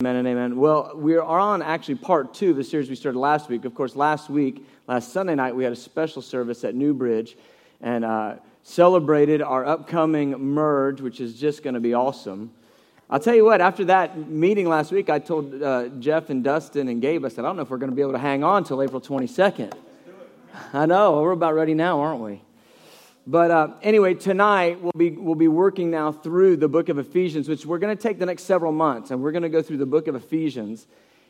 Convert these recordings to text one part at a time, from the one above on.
Amen and amen. Well, we are on actually part two of the series we started last week. Of course, last week, last Sunday night, we had a special service at New Bridge and uh, celebrated our upcoming merge, which is just going to be awesome. I'll tell you what, after that meeting last week, I told uh, Jeff and Dustin and Gabe, I said, I don't know if we're going to be able to hang on until April 22nd. I know, we're about ready now, aren't we? But uh, anyway, tonight we'll be, we'll be working now through the book of Ephesians, which we're going to take the next several months, and we're going to go through the book of Ephesians.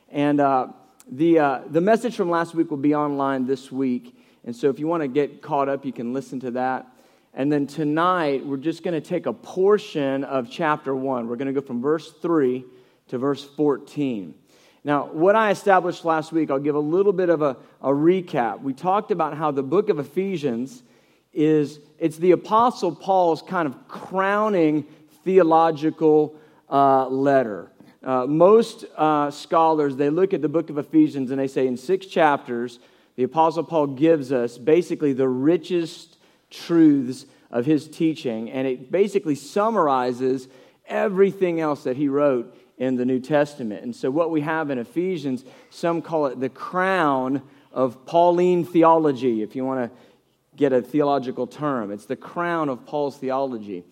And uh, the, uh, the message from last week will be online this week. And so if you want to get caught up, you can listen to that. And then tonight, we're just going to take a portion of chapter 1. We're going to go from verse 3 to verse 14. Now, what I established last week, I'll give a little bit of a, a recap. We talked about how the book of Ephesians is it's the apostle paul's kind of crowning theological uh, letter. Uh, most uh, scholars they look at the book of ephesians and they say in six chapters the apostle paul gives us basically the richest truths of his teaching and it basically summarizes everything else that he wrote in the new testament. And so what we have in ephesians some call it the crown of pauline theology if you want to get a theological term. It's the crown of Paul's theology.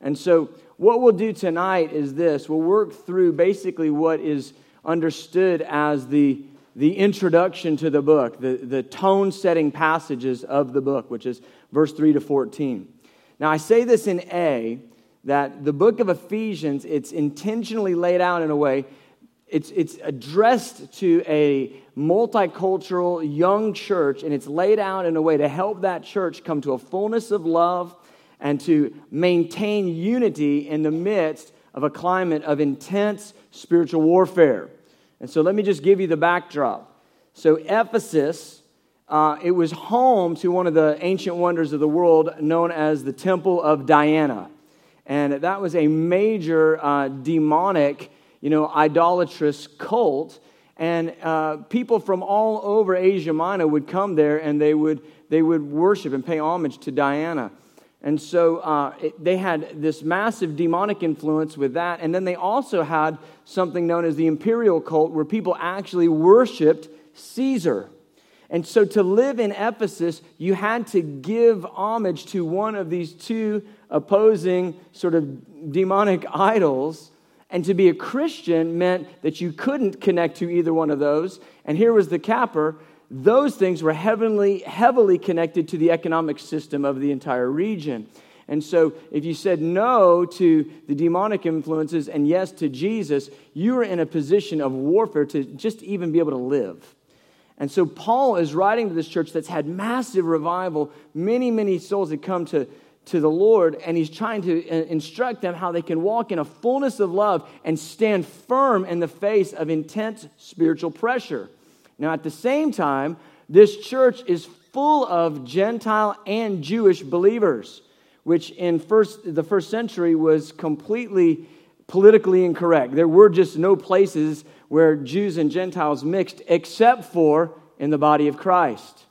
And so, what we'll do tonight is this we'll work through basically what is understood as the, the introduction to the book, the, the tone setting passages of the book, which is verse 3 to 14. Now, I say this in A that the book of Ephesians, it's intentionally laid out in a way it's, it's addressed to a multicultural young church, and it's laid out in a way to help that church come to a fullness of love and to maintain unity in the midst of a climate of intense spiritual warfare. And so let me just give you the backdrop. So, Ephesus, uh, it was home to one of the ancient wonders of the world known as the Temple of Diana. And that was a major uh, demonic you know, idolatrous cult. And uh, people from all over Asia Minor would come there and they would, they would worship and pay homage to Diana. And so uh, it, they had this massive demonic influence with that. And then they also had something known as the imperial cult, where people actually worshiped Caesar. And so to live in Ephesus, you had to give homage to one of these two opposing sort of demonic idols. And to be a Christian meant that you couldn't connect to either one of those. And here was the capper those things were heavily, heavily connected to the economic system of the entire region. And so, if you said no to the demonic influences and yes to Jesus, you were in a position of warfare to just even be able to live. And so, Paul is writing to this church that's had massive revival. Many, many souls had come to, to the Lord, and he's trying to uh, instruct them how they can walk in a fullness of love and stand firm in the face of intense spiritual pressure. Now, at the same time, this church is full of Gentile and Jewish believers, which in first, the first century was completely politically incorrect. There were just no places where Jews and Gentiles mixed except for in the body of Christ.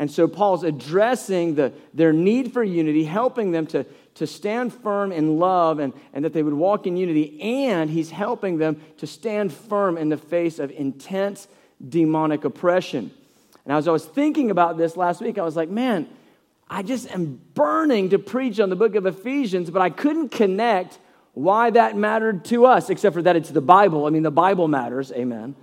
And so Paul's addressing the, their need for unity, helping them to, to stand firm in love and, and that they would walk in unity. And he's helping them to stand firm in the face of intense demonic oppression. And as I was thinking about this last week, I was like, man, I just am burning to preach on the book of Ephesians, but I couldn't connect why that mattered to us, except for that it's the Bible. I mean, the Bible matters, amen.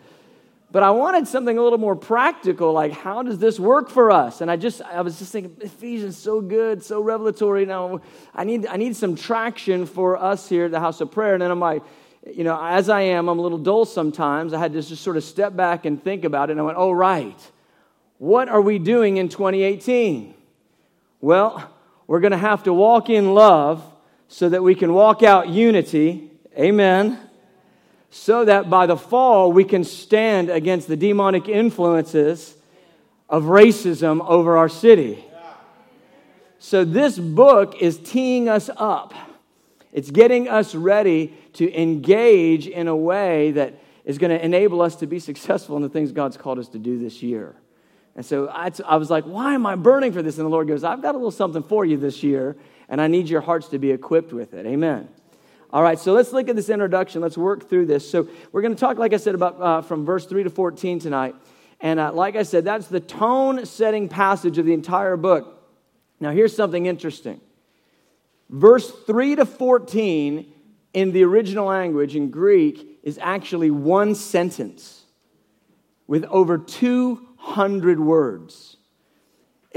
But I wanted something a little more practical, like how does this work for us? And I just, I was just thinking, Ephesians so good, so revelatory. Now I need, I need some traction for us here at the House of Prayer. And then I'm like, you know, as I am, I'm a little dull sometimes. I had to just sort of step back and think about it. And I went, oh, right. What are we doing in 2018? Well, we're going to have to walk in love so that we can walk out unity. Amen so that by the fall we can stand against the demonic influences of racism over our city. So, this book is teeing us up. It's getting us ready to engage in a way that is going to enable us to be successful in the things God's called us to do this year. And so I, I was like, why am I burning for this? And the Lord goes, I've got a little something for you this year, and I need your hearts to be equipped with it. Amen. All right, so let's look at this introduction. Let's work through this. So we're going to talk, like I said, about uh, from verse 3 to 14 tonight. And uh, like I said, that's the tone setting passage of the entire book. Now, here's something interesting. Verse 3 to 14 in the original language, in Greek, is actually one sentence with over 200 words.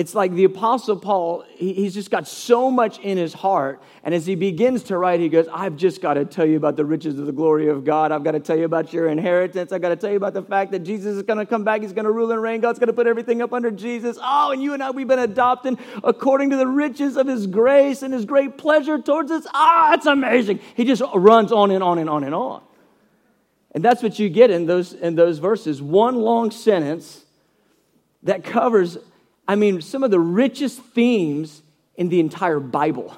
It's like the Apostle Paul, he's just got so much in his heart. And as he begins to write, he goes, I've just got to tell you about the riches of the glory of God. I've got to tell you about your inheritance. I've got to tell you about the fact that Jesus is going to come back. He's going to rule and reign. God's going to put everything up under Jesus. Oh, and you and I, we've been adopted according to the riches of his grace and his great pleasure towards us. Ah, it's amazing. He just runs on and on and on and on. And that's what you get in those, in those verses. One long sentence that covers I mean, some of the richest themes in the entire Bible.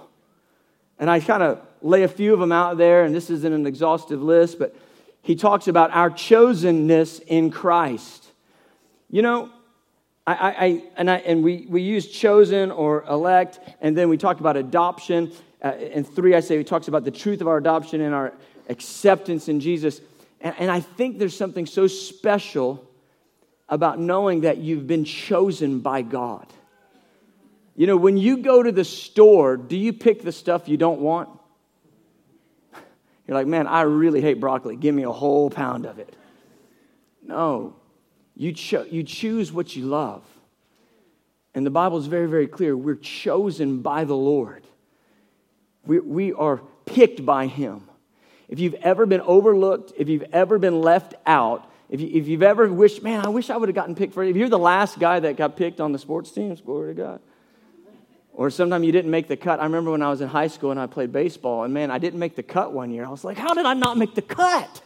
And I kind of lay a few of them out there, and this isn't an exhaustive list, but he talks about our chosenness in Christ. You know, I, I, and, I, and we, we use chosen or elect, and then we talk about adoption. Uh, and three, I say, he talks about the truth of our adoption and our acceptance in Jesus. And, and I think there's something so special about knowing that you've been chosen by God. You know, when you go to the store, do you pick the stuff you don't want? You're like, man, I really hate broccoli. Give me a whole pound of it. No, you, cho- you choose what you love. And the Bible is very, very clear. We're chosen by the Lord, we, we are picked by Him. If you've ever been overlooked, if you've ever been left out, if, you, if you've ever wished, man, I wish I would have gotten picked for it. If you're the last guy that got picked on the sports teams, glory to God. Or sometime you didn't make the cut. I remember when I was in high school and I played baseball, and man, I didn't make the cut one year. I was like, how did I not make the cut?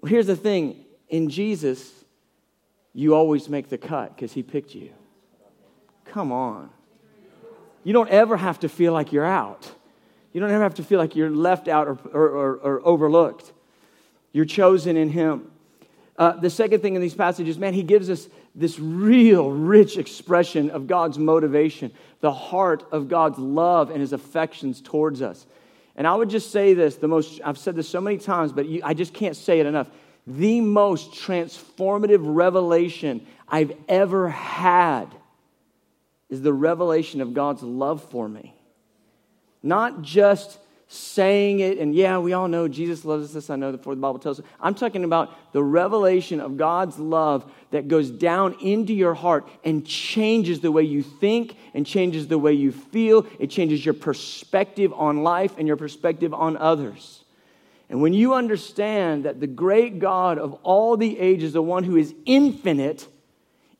Well, here's the thing in Jesus, you always make the cut because he picked you. Come on. You don't ever have to feel like you're out. You don't ever have to feel like you're left out or, or, or, or overlooked. You're chosen in Him. Uh, the second thing in these passages, man, he gives us this real rich expression of God's motivation, the heart of God's love and his affections towards us. And I would just say this the most, I've said this so many times, but you, I just can't say it enough. The most transformative revelation I've ever had is the revelation of God's love for me. Not just saying it, and yeah, we all know Jesus loves us. I know before the Bible tells us. I'm talking about the revelation of God's love that goes down into your heart and changes the way you think and changes the way you feel. It changes your perspective on life and your perspective on others. And when you understand that the great God of all the ages, the one who is infinite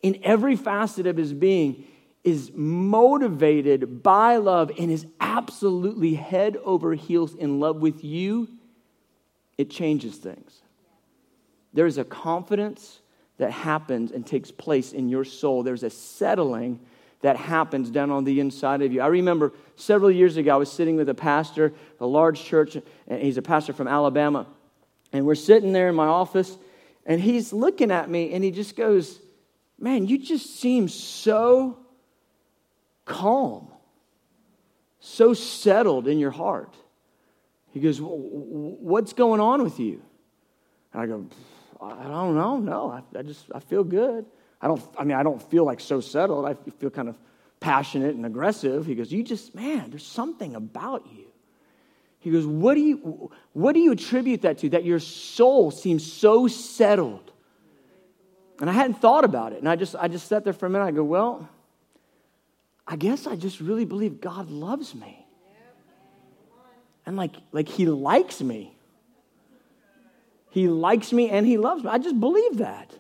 in every facet of his being, is motivated by love and is absolutely head over heels in love with you, it changes things. There's a confidence that happens and takes place in your soul. There's a settling that happens down on the inside of you. I remember several years ago, I was sitting with a pastor, a large church, and he's a pastor from Alabama. And we're sitting there in my office, and he's looking at me, and he just goes, Man, you just seem so calm, so settled in your heart. He goes, What's going on with you? And I go, I don't know. No, I, I just, I feel good. I don't, I mean, I don't feel like so settled. I feel kind of passionate and aggressive. He goes, You just, man, there's something about you. He goes, What do you, what do you attribute that to? That your soul seems so settled. And I hadn't thought about it. And I just, I just sat there for a minute. I go, Well, I guess I just really believe God loves me. And like, like he likes me. He likes me and he loves me. I just believe that.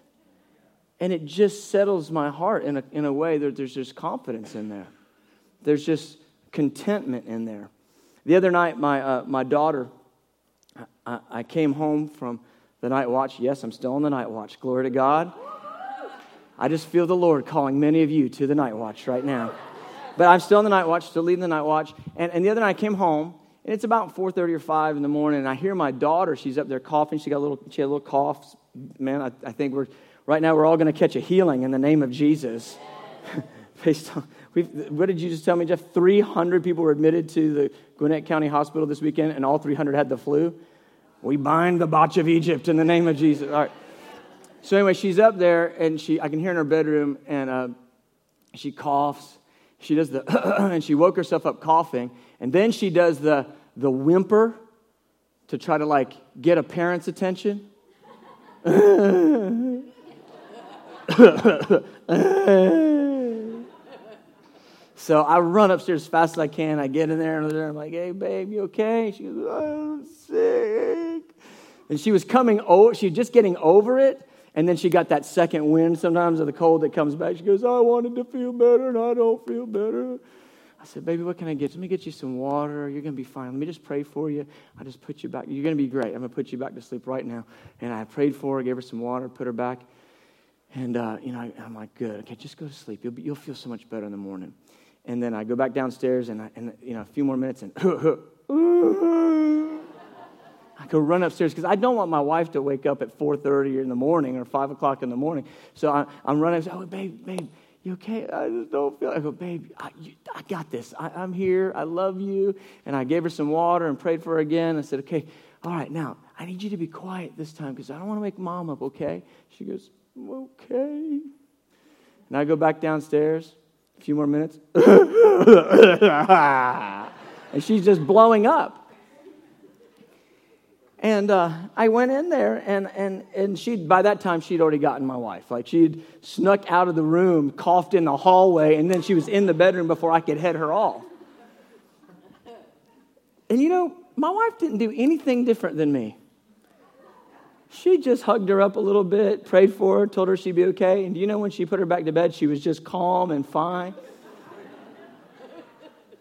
And it just settles my heart in a, in a way that there's just confidence in there. There's just contentment in there. The other night, my, uh, my daughter, I, I came home from the night watch. Yes, I'm still on the night watch. Glory to God. I just feel the Lord calling many of you to the night watch right now. But I'm still in the night watch, still leading the night watch. And, and the other night I came home, and it's about 4.30 or 5 in the morning, and I hear my daughter, she's up there coughing. She got a little, she had a little cough. Man, I, I think we're, right now we're all going to catch a healing in the name of Jesus. Based on, what did you just tell me, Jeff? 300 people were admitted to the Gwinnett County Hospital this weekend, and all 300 had the flu. We bind the botch of Egypt in the name of Jesus. All right. So anyway, she's up there, and she I can hear in her bedroom, and uh, she coughs. She does the and she woke herself up coughing, and then she does the the whimper to try to like get a parent's attention. So I run upstairs as fast as I can. I get in there and I'm like, hey, babe, you okay? She goes, oh, I'm sick. And she was coming over, she was just getting over it. And then she got that second wind sometimes of the cold that comes back. She goes, I wanted to feel better and I don't feel better. I said, baby, what can I get? Let me get you some water. You're going to be fine. Let me just pray for you. I just put you back. You're going to be great. I'm going to put you back to sleep right now. And I prayed for her, gave her some water, put her back. And, uh, you know, I, am like, good. Okay, just go to sleep. You'll, be, you'll feel so much better in the morning. And then I go back downstairs and, I, and you know, a few more minutes and I go run upstairs because I don't want my wife to wake up at 4.30 in the morning or 5 o'clock in the morning. So I, am running. Oh, babe, babe, you okay? I just don't feel. I go, babe, I, you, I got this. I, I'm here. I love you. And I gave her some water and prayed for her again. I said, okay, all right, now I need you to be quiet this time because I don't want to wake mom up. Okay? She goes, okay. And I go back downstairs. A few more minutes. and she's just blowing up. And uh, I went in there, and, and, and she by that time, she'd already gotten my wife. Like, she'd snuck out of the room, coughed in the hallway, and then she was in the bedroom before I could head her off. And you know, my wife didn't do anything different than me. She just hugged her up a little bit, prayed for her, told her she'd be okay. And do you know when she put her back to bed, she was just calm and fine?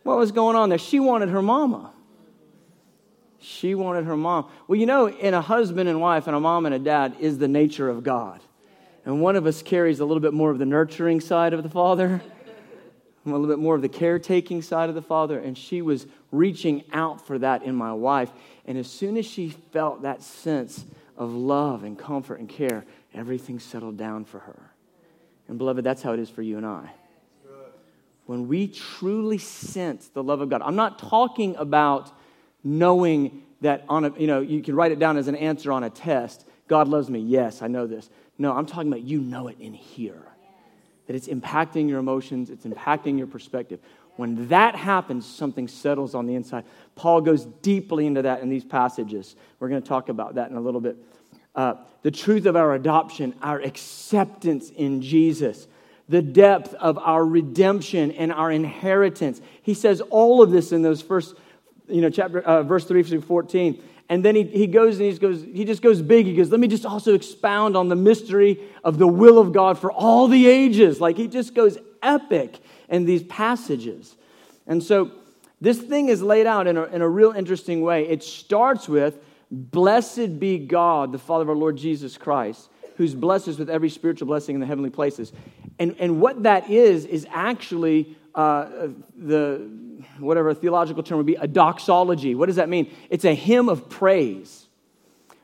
what was going on there? She wanted her mama. She wanted her mom. Well, you know, in a husband and wife and a mom and a dad is the nature of God. And one of us carries a little bit more of the nurturing side of the father, a little bit more of the caretaking side of the father. And she was reaching out for that in my wife. And as soon as she felt that sense of love and comfort and care, everything settled down for her. And beloved, that's how it is for you and I. When we truly sense the love of God, I'm not talking about knowing that on a, you know, you can write it down as an answer on a test. God loves me. Yes, I know this. No, I'm talking about you know it in here. That it's impacting your emotions, it's impacting your perspective. When that happens, something settles on the inside. Paul goes deeply into that in these passages. We're going to talk about that in a little bit. Uh, the truth of our adoption, our acceptance in Jesus, the depth of our redemption and our inheritance. He says all of this in those first, you know, chapter, uh, verse 3 through 14. And then he, he goes and he goes, he just goes big. He goes, let me just also expound on the mystery of the will of God for all the ages. Like he just goes epic in these passages. And so this thing is laid out in a, in a real interesting way. It starts with, Blessed be God, the Father of our Lord Jesus Christ, who's blessed us with every spiritual blessing in the heavenly places. And, and what that is, is actually uh, the, whatever theological term would be, a doxology. What does that mean? It's a hymn of praise.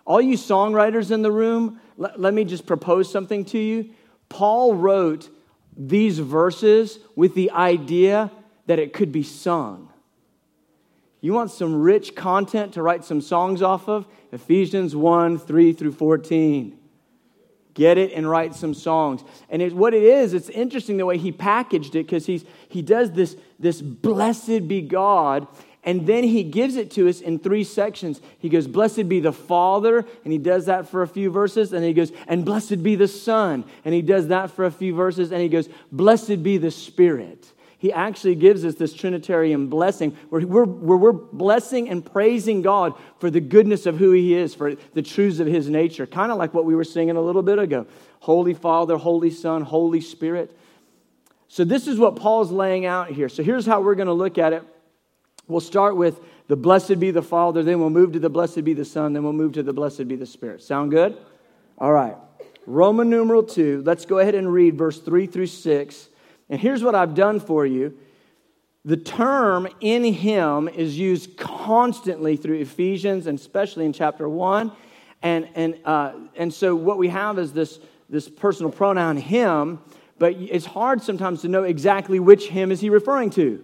All you songwriters in the room, let, let me just propose something to you. Paul wrote these verses with the idea that it could be sung. You want some rich content to write some songs off of? Ephesians 1 3 through 14. Get it and write some songs. And it, what it is, it's interesting the way he packaged it because he does this, this blessed be God, and then he gives it to us in three sections. He goes, Blessed be the Father, and he does that for a few verses. And he goes, And blessed be the Son, and he does that for a few verses. And he goes, Blessed be the Spirit. He actually gives us this Trinitarian blessing where we're, where we're blessing and praising God for the goodness of who He is, for the truths of His nature. Kind of like what we were singing a little bit ago Holy Father, Holy Son, Holy Spirit. So, this is what Paul's laying out here. So, here's how we're going to look at it We'll start with the blessed be the Father, then we'll move to the blessed be the Son, then we'll move to the blessed be the Spirit. Sound good? All right. Roman numeral 2. Let's go ahead and read verse 3 through 6. And here's what I've done for you. The term in him is used constantly through Ephesians and especially in chapter 1. And, and, uh, and so what we have is this, this personal pronoun him, but it's hard sometimes to know exactly which him is he referring to.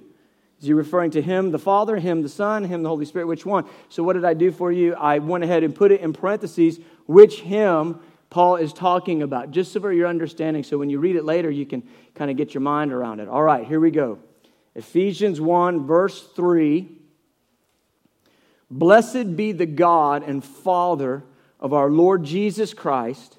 Is he referring to him, the Father, him, the Son, him, the Holy Spirit? Which one? So, what did I do for you? I went ahead and put it in parentheses which him Paul is talking about, just so for your understanding. So, when you read it later, you can kind of get your mind around it. All right, here we go. Ephesians 1, verse 3. Blessed be the God and Father of our Lord Jesus Christ,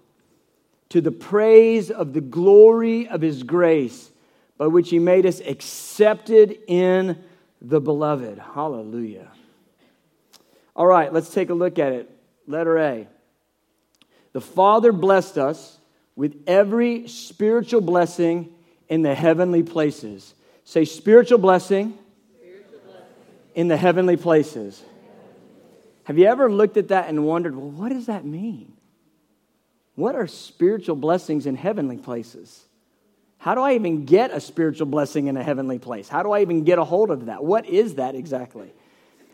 to the praise of the glory of his grace, by which he made us accepted in the beloved. Hallelujah. All right, let's take a look at it. Letter A. The Father blessed us with every spiritual blessing in the heavenly places. Say, spiritual blessing, spiritual blessing. in the heavenly places. Have you ever looked at that and wondered, well, what does that mean? What are spiritual blessings in heavenly places? How do I even get a spiritual blessing in a heavenly place? How do I even get a hold of that? What is that exactly?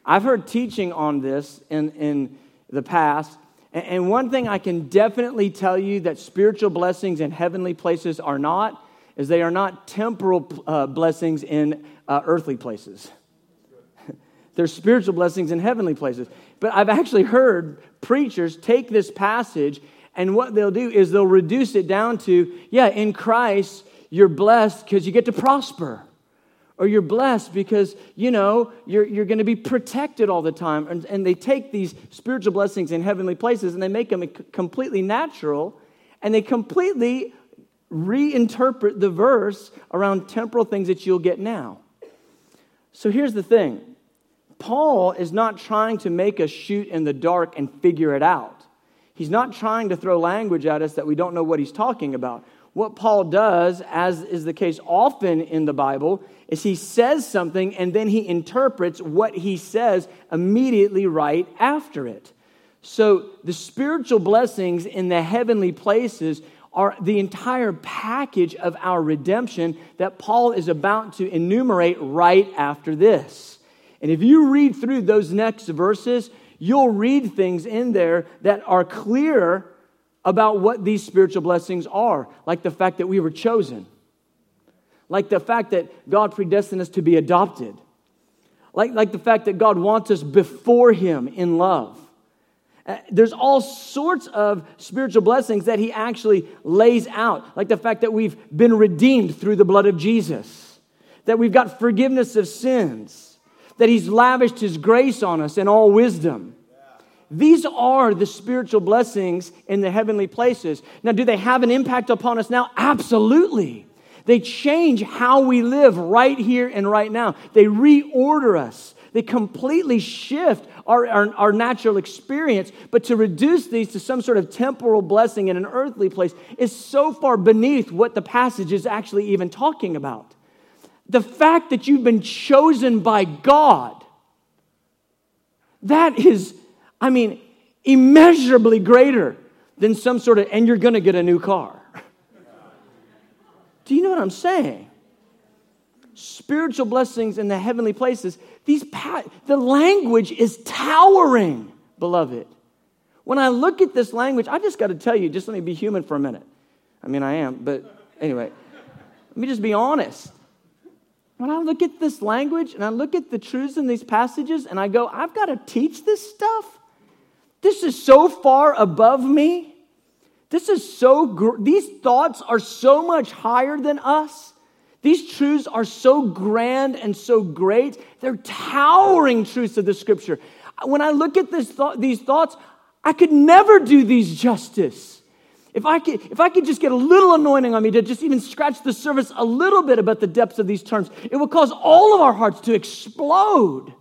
I've heard teaching on this in, in the past, and one thing I can definitely tell you that spiritual blessings in heavenly places are not is they are not temporal uh, blessings in uh, earthly places. They're spiritual blessings in heavenly places. But I've actually heard preachers take this passage and what they'll do is they'll reduce it down to, yeah, in Christ, you're blessed because you get to prosper. Or you're blessed because, you know, you're, you're going to be protected all the time. And, and they take these spiritual blessings in heavenly places and they make them completely natural and they completely reinterpret the verse around temporal things that you'll get now. So here's the thing Paul is not trying to make us shoot in the dark and figure it out. He's not trying to throw language at us that we don't know what he's talking about. What Paul does, as is the case often in the Bible, is he says something and then he interprets what he says immediately right after it. So the spiritual blessings in the heavenly places are the entire package of our redemption that Paul is about to enumerate right after this. And if you read through those next verses, you'll read things in there that are clear about what these spiritual blessings are, like the fact that we were chosen, like the fact that God predestined us to be adopted, like, like the fact that God wants us before Him in love. Uh, there's all sorts of spiritual blessings that He actually lays out, like the fact that we've been redeemed through the blood of Jesus, that we've got forgiveness of sins that He's lavished His grace on us in all wisdom. These are the spiritual blessings in the heavenly places. Now, do they have an impact upon us now? Absolutely. They change how we live right here and right now. They reorder us. They completely shift our, our, our, natural experience. But to reduce these to some sort of temporal blessing in an earthly place is so far beneath what the passage is actually even talking about the fact that you've been chosen by God, that is, I mean, immeasurably greater than some sort of, and you're going to get a new car. Do you know what I'm saying? Spiritual blessings in the heavenly places, these the language is towering, beloved. When I look at this language, I just got to tell you, just let me be human for a minute. I mean, I am, but anyway, let me just be honest when I look at this language and I look at the truths in these passages and I go, I've got to teach this stuff. This is so far above me. This is so, gr- these thoughts are so much higher than us. These truths are so grand and so great. They're towering truths of the scripture. When I look at this th- these thoughts, I could never do these justice. If I, could, if I could just get a little anointing on me to just even scratch the surface a little bit about the depths of these terms, it would cause all of our hearts to explode.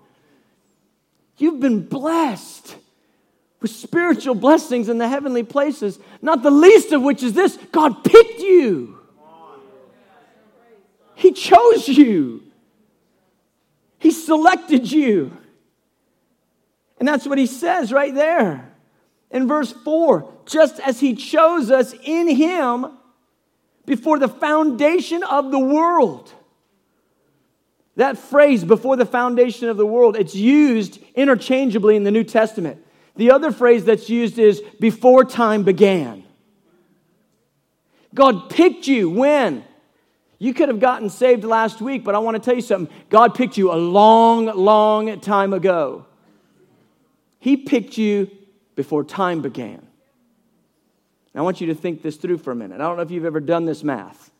You've been blessed with spiritual blessings in the heavenly places, not the least of which is this God picked you. He chose you, He selected you. And that's what He says right there in verse 4 just as He chose us in Him before the foundation of the world. That phrase, before the foundation of the world, it's used interchangeably in the New Testament. The other phrase that's used is before time began. God picked you when? You could have gotten saved last week, but I want to tell you something. God picked you a long, long time ago. He picked you before time began. I want you to think this through for a minute. I don't know if you've ever done this math.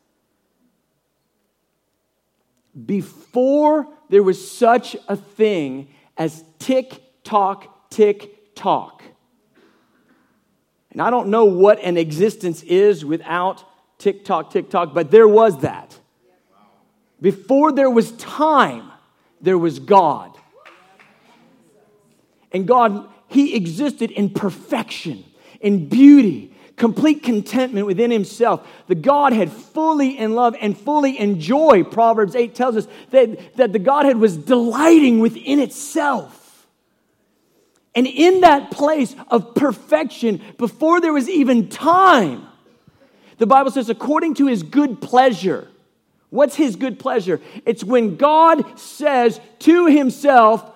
Before there was such a thing as tick tock, tick tock. And I don't know what an existence is without tick tock, tick tock, but there was that. Before there was time, there was God. And God, He existed in perfection, in beauty, complete contentment within himself. The Godhead fully in love and fully in joy. Proverbs 8 tells us that, that the Godhead was delighting within itself. And in that place of perfection, before there was even time, the Bible says, according to his good pleasure. What's his good pleasure? It's when God says to himself,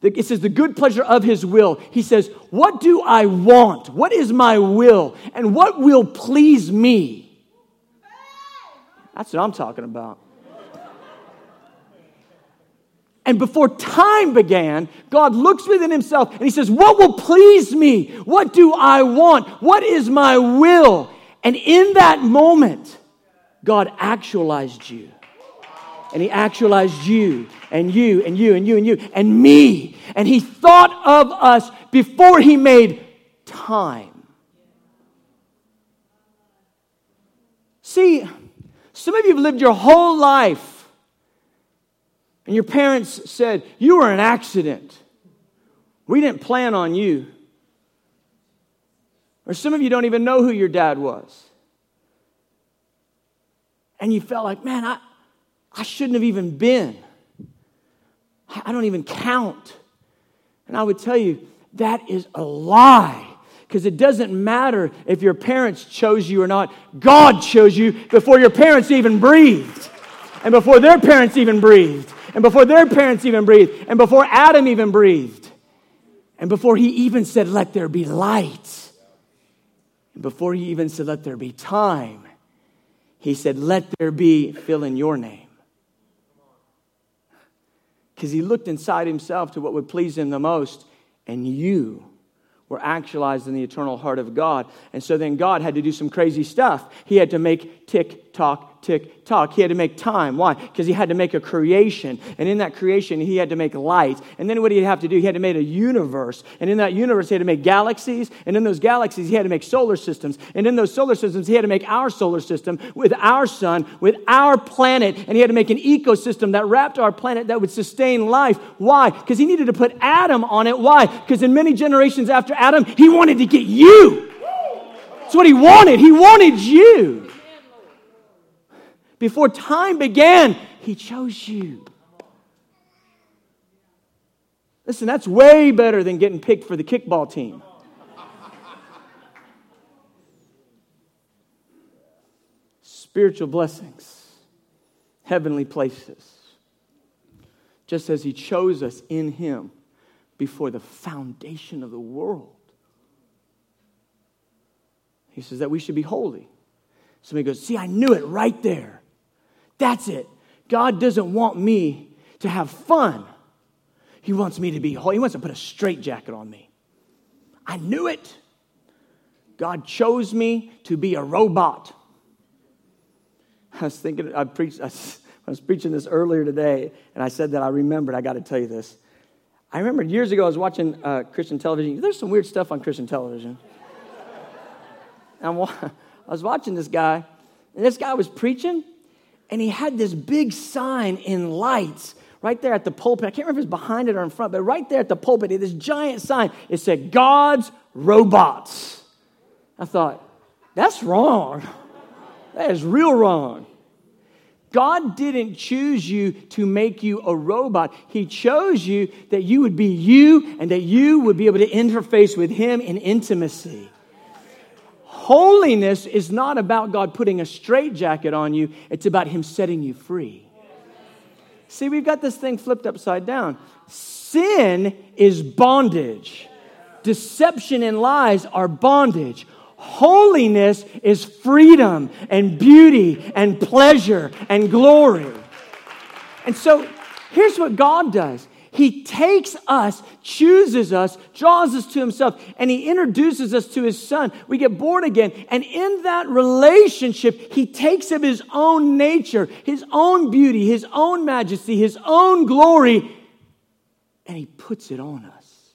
it says, the good pleasure of his will. He says, What do I want? What is my will? And what will please me? That's what I'm talking about. And before time began, God looks within himself and he says, What will please me? What do I want? What is my will? And in that moment, God actualized you and he actualized you and you and you and you and you and me. And he thought of us before he made time. See, some of you have lived your whole life and your parents said, You were an accident. We didn't plan on you. Or some of you don't even know who your dad was. And you felt like, man, I, I shouldn't have even been. I don't even count. And I would tell you, that is a lie. Because it doesn't matter if your parents chose you or not. God chose you before your parents even breathed, and before their parents even breathed, and before their parents even breathed, and before Adam even breathed, and before he even said, Let there be light, and before he even said, Let there be time, he said, Let there be, fill in your name because he looked inside himself to what would please him the most, and you were actualized in the eternal heart of God. And so then God had to do some crazy stuff. He had to make tick tock, tick tock. He had to make time. Why? Because he had to make a creation. And in that creation, he had to make light. And then what did he have to do? He had to make a universe. And in that universe, he had to make galaxies. And in those galaxies, he had to make solar systems. And in those solar systems, he had to make our solar system with our sun, with our planet. And he had to make an ecosystem that wrapped our planet that would sustain life. Why? Because he needed to put Adam on it. Why? Because in many generations after Adam, he wanted to get you. That's what he wanted. He wanted you. Before time began, he chose you. Listen, that's way better than getting picked for the kickball team. Spiritual blessings, heavenly places. Just as he chose us in him before the foundation of the world. He says that we should be holy. Somebody goes, See, I knew it right there. That's it. God doesn't want me to have fun. He wants me to be holy. He wants to put a straitjacket on me. I knew it. God chose me to be a robot. I was thinking, I preached, I was preaching this earlier today, and I said that I remembered, I got to tell you this. I remember years ago, I was watching uh, Christian television. There's some weird stuff on Christian television. And I was watching this guy, and this guy was preaching, and he had this big sign in lights right there at the pulpit. I can't remember if it's behind it or in front, but right there at the pulpit, this giant sign. It said, God's robots. I thought, that's wrong. That is real wrong. God didn't choose you to make you a robot. He chose you that you would be you and that you would be able to interface with Him in intimacy. Holiness is not about God putting a straitjacket on you, it's about Him setting you free. See, we've got this thing flipped upside down. Sin is bondage, deception and lies are bondage. Holiness is freedom and beauty and pleasure and glory. And so here's what God does He takes us, chooses us, draws us to Himself, and He introduces us to His Son. We get born again. And in that relationship, He takes of His own nature, His own beauty, His own majesty, His own glory, and He puts it on us.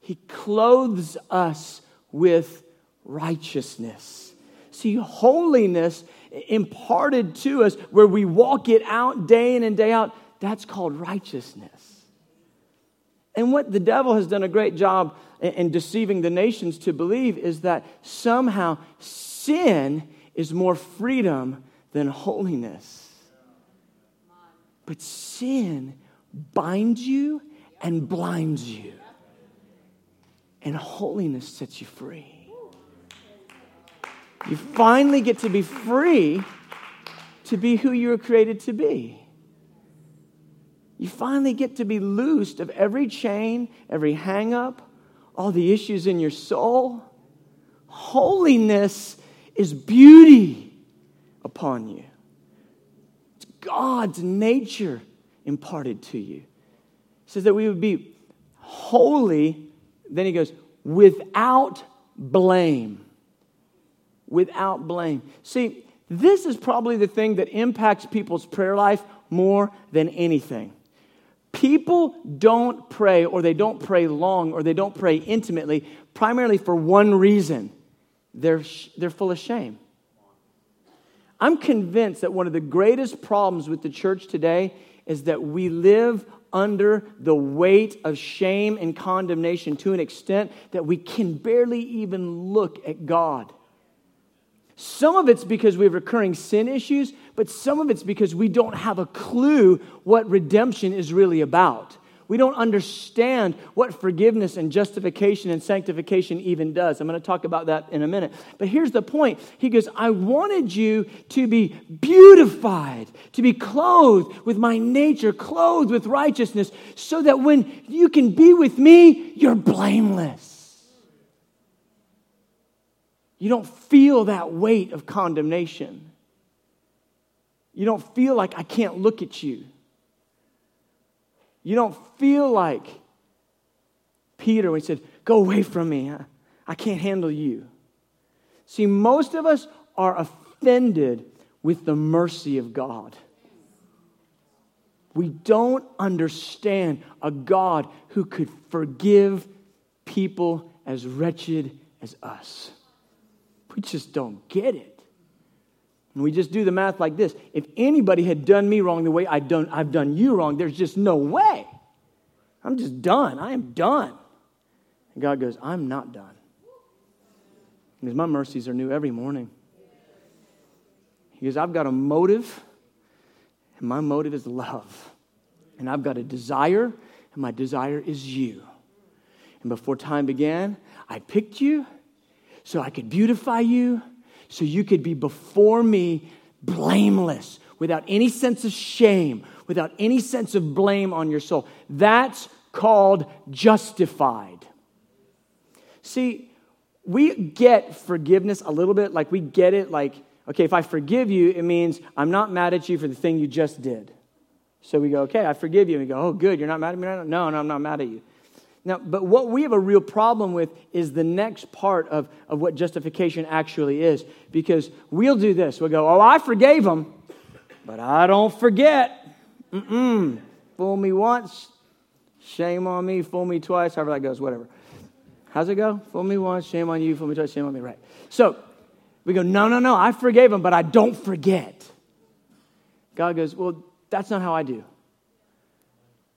He clothes us with righteousness. See, holiness imparted to us where we walk it out day in and day out, that's called righteousness. And what the devil has done a great job in deceiving the nations to believe is that somehow sin is more freedom than holiness. But sin binds you and blinds you and holiness sets you free. You finally get to be free to be who you were created to be. You finally get to be loosed of every chain, every hang up, all the issues in your soul. Holiness is beauty upon you. It's God's nature imparted to you. It says that we would be holy then he goes, without blame. Without blame. See, this is probably the thing that impacts people's prayer life more than anything. People don't pray, or they don't pray long, or they don't pray intimately, primarily for one reason they're, they're full of shame. I'm convinced that one of the greatest problems with the church today is that we live under the weight of shame and condemnation to an extent that we can barely even look at God. Some of it's because we have recurring sin issues, but some of it's because we don't have a clue what redemption is really about. We don't understand what forgiveness and justification and sanctification even does. I'm going to talk about that in a minute. But here's the point He goes, I wanted you to be beautified, to be clothed with my nature, clothed with righteousness, so that when you can be with me, you're blameless. You don't feel that weight of condemnation. You don't feel like I can't look at you. You don't feel like Peter when he said, Go away from me. I can't handle you. See, most of us are offended with the mercy of God. We don't understand a God who could forgive people as wretched as us. We just don't get it. And we just do the math like this if anybody had done me wrong the way I done, I've done you wrong, there's just no way. I'm just done. I am done. And God goes, I'm not done. Because my mercies are new every morning. He goes, I've got a motive, and my motive is love. And I've got a desire, and my desire is you. And before time began, I picked you so I could beautify you so you could be before me blameless, without any sense of shame, without any sense of blame on your soul. That's called justified. See, we get forgiveness a little bit, like we get it, like, okay, if I forgive you, it means I'm not mad at you for the thing you just did. So we go, okay, I forgive you. And we go, oh, good, you're not mad at me? No, no, I'm not mad at you. Now, but what we have a real problem with is the next part of, of what justification actually is. Because we'll do this. We'll go, oh, I forgave him, but I don't forget. Mm-mm. Fool me once, shame on me. Fool me twice, however that goes, whatever. How's it go? Fool me once, shame on you. Fool me twice, shame on me. Right. So we go, no, no, no, I forgave him, but I don't forget. God goes, well, that's not how I do.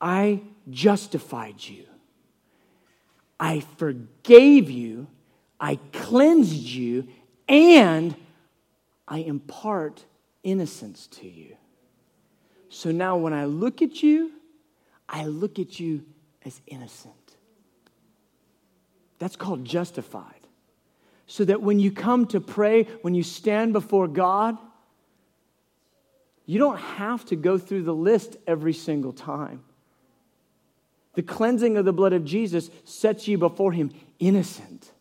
I justified you. I forgave you, I cleansed you, and I impart innocence to you. So now when I look at you, I look at you as innocent. That's called justified. So that when you come to pray, when you stand before God, you don't have to go through the list every single time. The cleansing of the blood of Jesus sets you before Him innocent.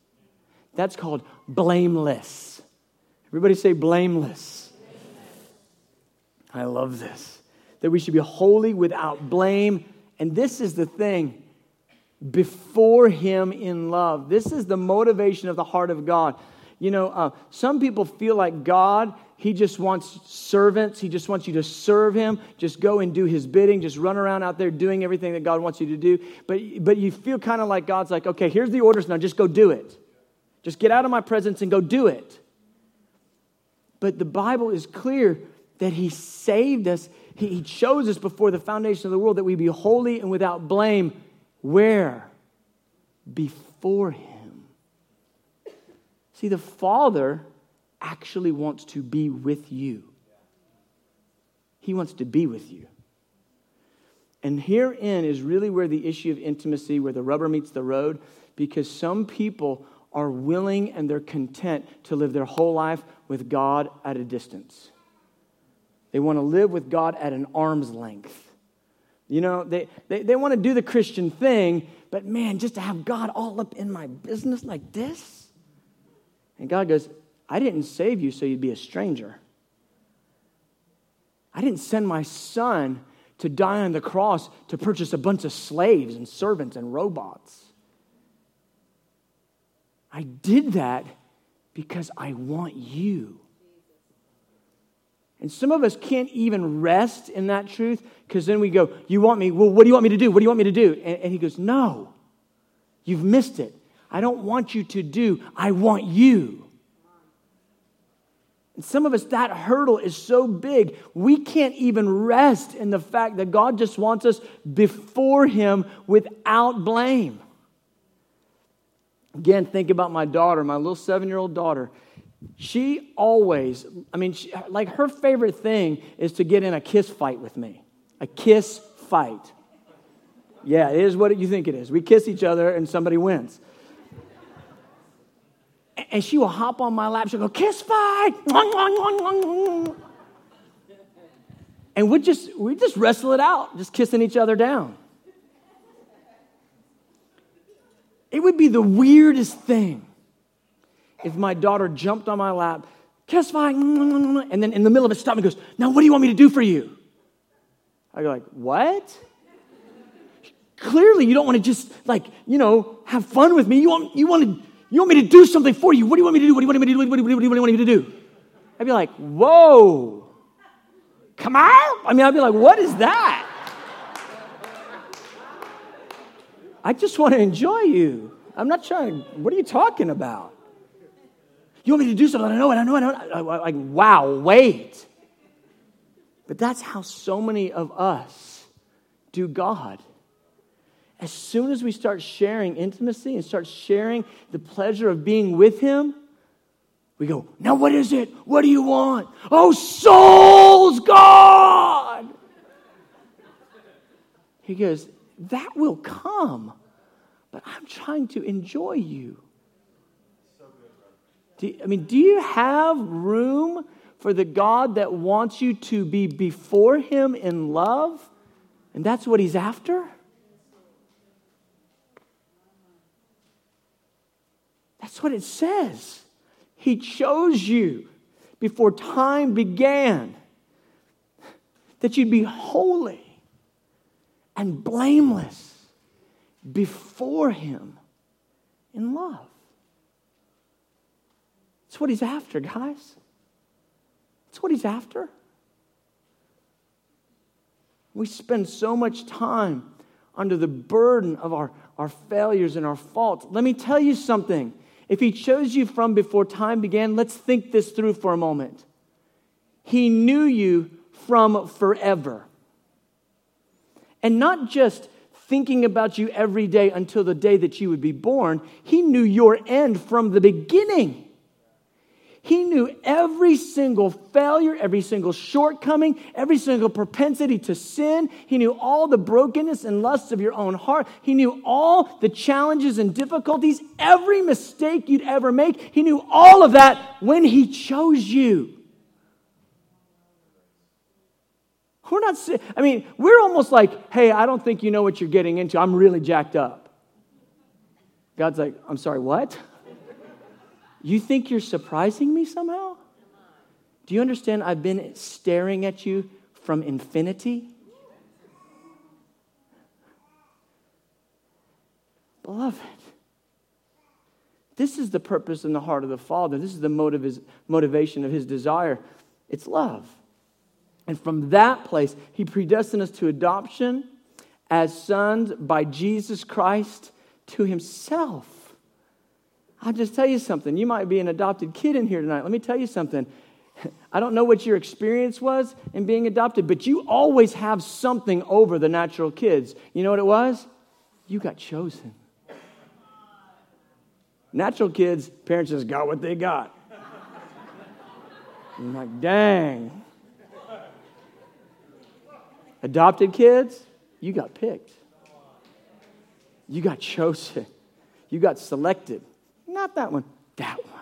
That's called blameless. Everybody say blameless. I love this. That we should be holy without blame. And this is the thing before Him in love. This is the motivation of the heart of God. You know, uh, some people feel like God, He just wants servants. He just wants you to serve Him. Just go and do His bidding. Just run around out there doing everything that God wants you to do. But, but you feel kind of like God's like, okay, here's the orders now, just go do it. Just get out of my presence and go do it. But the Bible is clear that He saved us. He, he chose us before the foundation of the world that we be holy and without blame. Where? Before Him. See, the Father actually wants to be with you. He wants to be with you. And herein is really where the issue of intimacy, where the rubber meets the road, because some people are willing and they're content to live their whole life with God at a distance. They want to live with God at an arm's length. You know, they, they, they want to do the Christian thing, but man, just to have God all up in my business like this, and God goes, I didn't save you so you'd be a stranger. I didn't send my son to die on the cross to purchase a bunch of slaves and servants and robots. I did that because I want you. And some of us can't even rest in that truth because then we go, You want me? Well, what do you want me to do? What do you want me to do? And, and he goes, No, you've missed it. I don't want you to do, I want you. And some of us, that hurdle is so big, we can't even rest in the fact that God just wants us before Him without blame. Again, think about my daughter, my little seven year old daughter. She always, I mean, she, like her favorite thing is to get in a kiss fight with me. A kiss fight. Yeah, it is what you think it is. We kiss each other and somebody wins and she will hop on my lap. She'll go, kiss fight. And we just we just wrestle it out, just kissing each other down. It would be the weirdest thing if my daughter jumped on my lap, kiss fight, and then in the middle of it stopped and goes, Now what do you want me to do for you? I go like, what? Clearly you don't want to just like, you know, have fun with me. You want you want to you want me to do something for you? What do you want me to do? What do you want me to do? What do you, want me to do? I'd be like, whoa, come out. I mean, I'd be like, what is that? I just want to enjoy you. I'm not trying to, what are you talking about? You want me to do something? I know it, I know it, I know it. Like, wow, wait. But that's how so many of us do God as soon as we start sharing intimacy and start sharing the pleasure of being with Him, we go, Now what is it? What do you want? Oh, souls, God! He goes, That will come, but I'm trying to enjoy you. Do, I mean, do you have room for the God that wants you to be before Him in love? And that's what He's after? That's what it says. He chose you before time began that you'd be holy and blameless before Him in love. That's what He's after, guys. That's what He's after. We spend so much time under the burden of our, our failures and our faults. Let me tell you something if he chose you from before time began, let's think this through for a moment. He knew you from forever. And not just thinking about you every day until the day that you would be born, he knew your end from the beginning. He knew every single failure, every single shortcoming, every single propensity to sin. He knew all the brokenness and lusts of your own heart. He knew all the challenges and difficulties, every mistake you'd ever make. He knew all of that when He chose you. We're not, I mean, we're almost like, hey, I don't think you know what you're getting into. I'm really jacked up. God's like, I'm sorry, what? You think you're surprising me somehow? Do you understand? I've been staring at you from infinity. Beloved, this is the purpose in the heart of the Father. This is the motive, motivation of his desire. It's love. And from that place, he predestined us to adoption as sons by Jesus Christ to himself. I'll just tell you something. You might be an adopted kid in here tonight. Let me tell you something. I don't know what your experience was in being adopted, but you always have something over the natural kids. You know what it was? You got chosen. Natural kids, parents just got what they got. I'm like, dang. Adopted kids, you got picked. You got chosen. You got selected. Not that one, that one.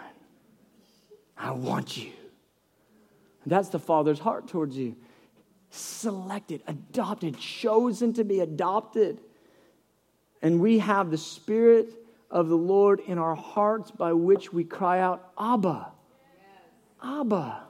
I want you. That's the Father's heart towards you. Selected, adopted, chosen to be adopted. And we have the Spirit of the Lord in our hearts by which we cry out, Abba. Abba.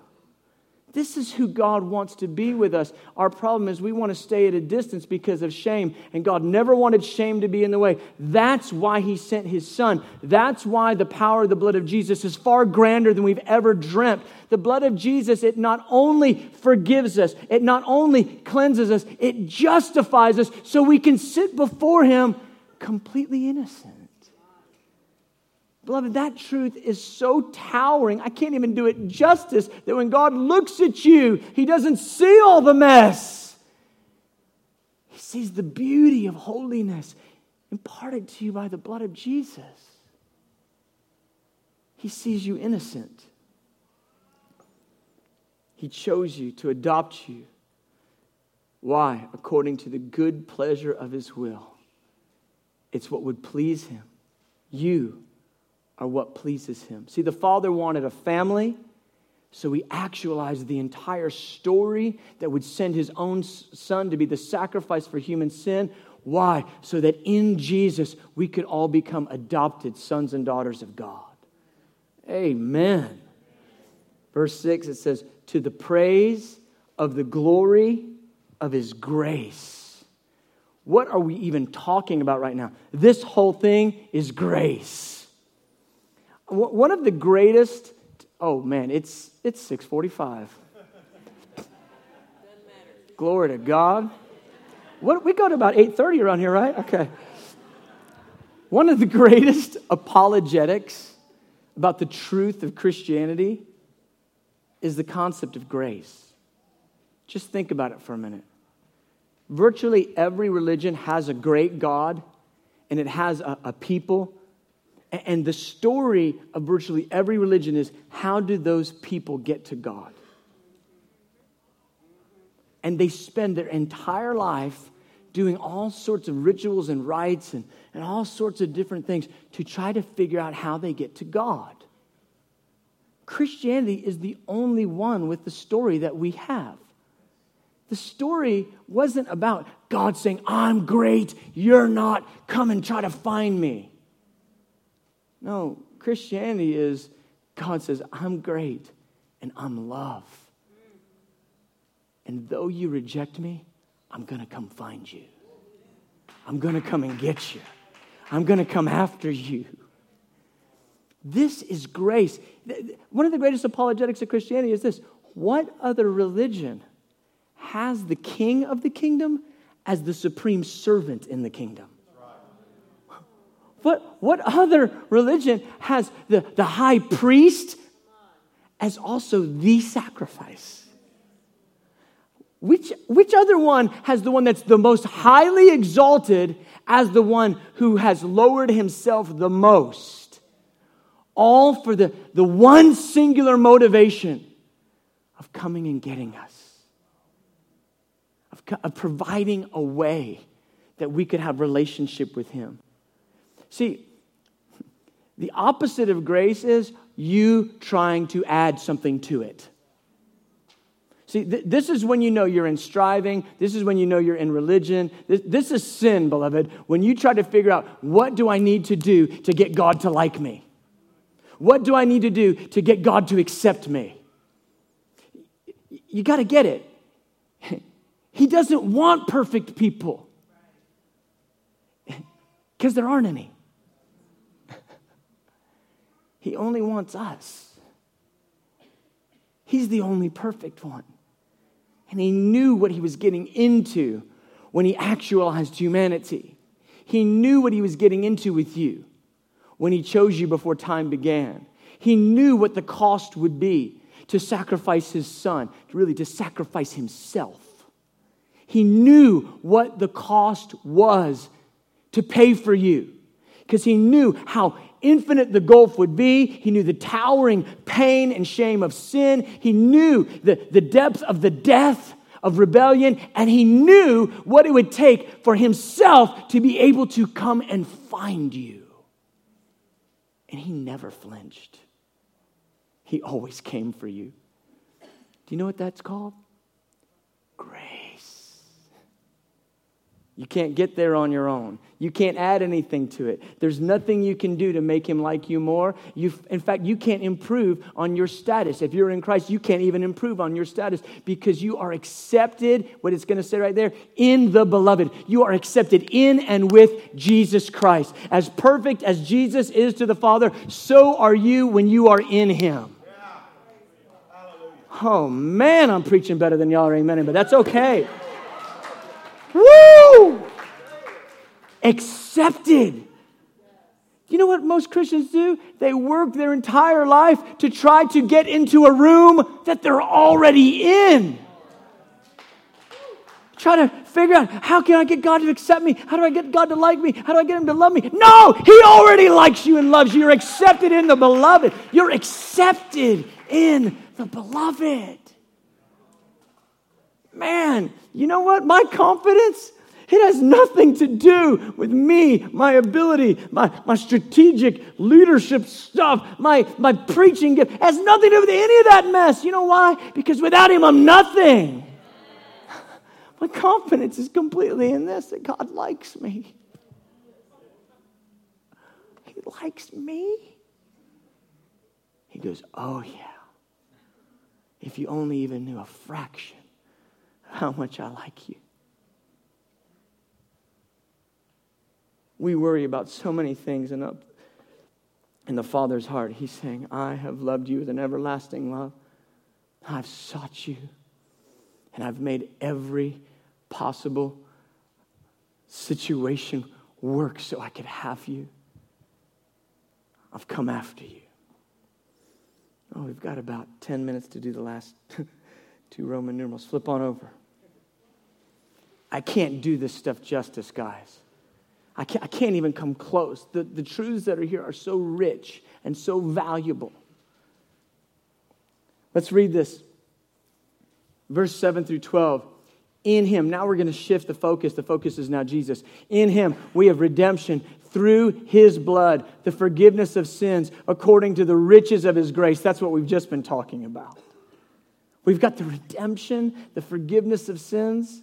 This is who God wants to be with us. Our problem is we want to stay at a distance because of shame, and God never wanted shame to be in the way. That's why He sent His Son. That's why the power of the blood of Jesus is far grander than we've ever dreamt. The blood of Jesus, it not only forgives us, it not only cleanses us, it justifies us so we can sit before Him completely innocent. Beloved, that truth is so towering, I can't even do it justice that when God looks at you, He doesn't see all the mess. He sees the beauty of holiness imparted to you by the blood of Jesus. He sees you innocent. He chose you to adopt you. Why? According to the good pleasure of His will. It's what would please Him. You are what pleases him. See, the father wanted a family, so he actualized the entire story that would send his own son to be the sacrifice for human sin. Why? So that in Jesus we could all become adopted sons and daughters of God. Amen. Verse 6 it says, To the praise of the glory of his grace. What are we even talking about right now? This whole thing is grace one of the greatest, oh man, it's, it's 645. Glory to God. What, we go to about 8.30 around here, right? Okay. One of the greatest apologetics about the truth of Christianity is the concept of grace. Just think about it for a minute. Virtually every religion has a great God and it has a, a people and the story of virtually every religion is how do those people get to God? And they spend their entire life doing all sorts of rituals and rites and, and all sorts of different things to try to figure out how they get to God. Christianity is the only one with the story that we have. The story wasn't about God saying, I'm great, you're not, come and try to find me. No, Christianity is God says, I'm great and I'm love. And though you reject me, I'm going to come find you. I'm going to come and get you. I'm going to come after you. This is grace. One of the greatest apologetics of Christianity is this what other religion has the king of the kingdom as the supreme servant in the kingdom? What, what other religion has the, the high priest as also the sacrifice? Which, which other one has the one that's the most highly exalted as the one who has lowered himself the most? all for the, the one singular motivation of coming and getting us, of, of providing a way that we could have relationship with Him. See, the opposite of grace is you trying to add something to it. See, th- this is when you know you're in striving. This is when you know you're in religion. This, this is sin, beloved, when you try to figure out what do I need to do to get God to like me? What do I need to do to get God to accept me? You got to get it. He doesn't want perfect people because there aren't any. He only wants us. He's the only perfect one. And he knew what he was getting into when he actualized humanity. He knew what he was getting into with you when he chose you before time began. He knew what the cost would be to sacrifice his son, really to sacrifice himself. He knew what the cost was to pay for you because he knew how infinite the gulf would be. He knew the towering pain and shame of sin. He knew the, the depth of the death of rebellion, and he knew what it would take for himself to be able to come and find you. And he never flinched, he always came for you. Do you know what that's called? Grace. You can't get there on your own. You can't add anything to it. There's nothing you can do to make him like you more. You, in fact, you can't improve on your status. If you're in Christ, you can't even improve on your status because you are accepted, what it's going to say right there, in the beloved. You are accepted in and with Jesus Christ. As perfect as Jesus is to the Father, so are you when you are in him. Oh man, I'm preaching better than y'all are amen, but that's okay. Woo! Accepted. You know what most Christians do? They work their entire life to try to get into a room that they're already in. Try to figure out how can I get God to accept me? How do I get God to like me? How do I get Him to love me? No, He already likes you and loves you. You're accepted in the beloved. You're accepted in the beloved. Man, you know what? My confidence, it has nothing to do with me, my ability, my, my strategic leadership stuff, my, my preaching gift. It has nothing to do with any of that mess. You know why? Because without him, I'm nothing. My confidence is completely in this that God likes me. He likes me. He goes, Oh, yeah. If you only even knew a fraction how much I like you. We worry about so many things, and up in the Father's heart, He's saying, I have loved you with an everlasting love. I've sought you, and I've made every possible situation work so I could have you. I've come after you. Oh, we've got about 10 minutes to do the last two Roman numerals. Flip on over. I can't do this stuff justice, guys. I can't, I can't even come close. The, the truths that are here are so rich and so valuable. Let's read this. Verse 7 through 12. In him, now we're going to shift the focus. The focus is now Jesus. In him, we have redemption through his blood, the forgiveness of sins according to the riches of his grace. That's what we've just been talking about. We've got the redemption, the forgiveness of sins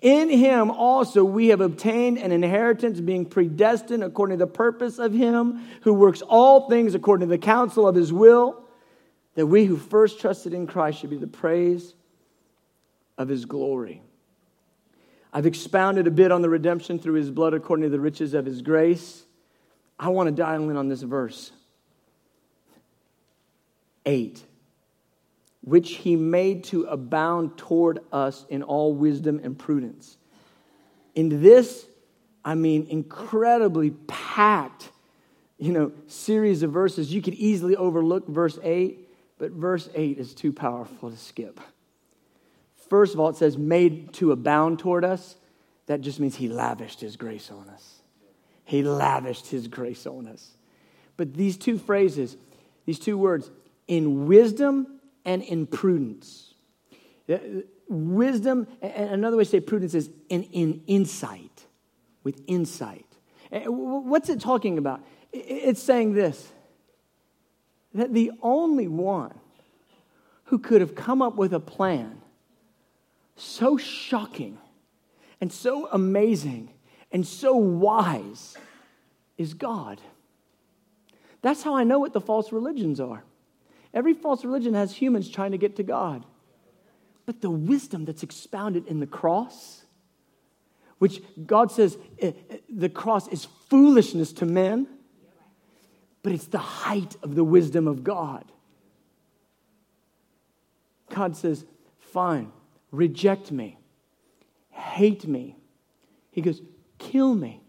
In him also we have obtained an inheritance, being predestined according to the purpose of him who works all things according to the counsel of his will, that we who first trusted in Christ should be the praise of his glory. I've expounded a bit on the redemption through his blood according to the riches of his grace. I want to dial in on this verse. Eight. Which he made to abound toward us in all wisdom and prudence. In this, I mean, incredibly packed, you know, series of verses, you could easily overlook verse 8, but verse 8 is too powerful to skip. First of all, it says, made to abound toward us. That just means he lavished his grace on us. He lavished his grace on us. But these two phrases, these two words, in wisdom and in prudence. Uh, wisdom, and another way to say prudence is in, in insight, with insight. What's it talking about? It's saying this that the only one who could have come up with a plan so shocking and so amazing and so wise is God. That's how I know what the false religions are. Every false religion has humans trying to get to God. But the wisdom that's expounded in the cross, which God says eh, eh, the cross is foolishness to men, but it's the height of the wisdom of God. God says, Fine, reject me, hate me. He goes, Kill me.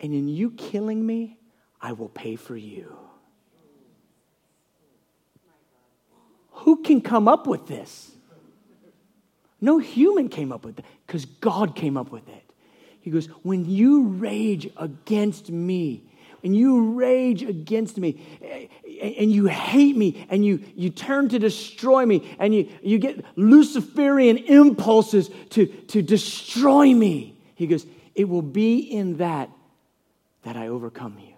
And in you killing me, I will pay for you. Who can come up with this? No human came up with it because God came up with it. He goes, When you rage against me, and you rage against me, and you hate me, and you, you turn to destroy me, and you, you get Luciferian impulses to, to destroy me, he goes, It will be in that that I overcome you.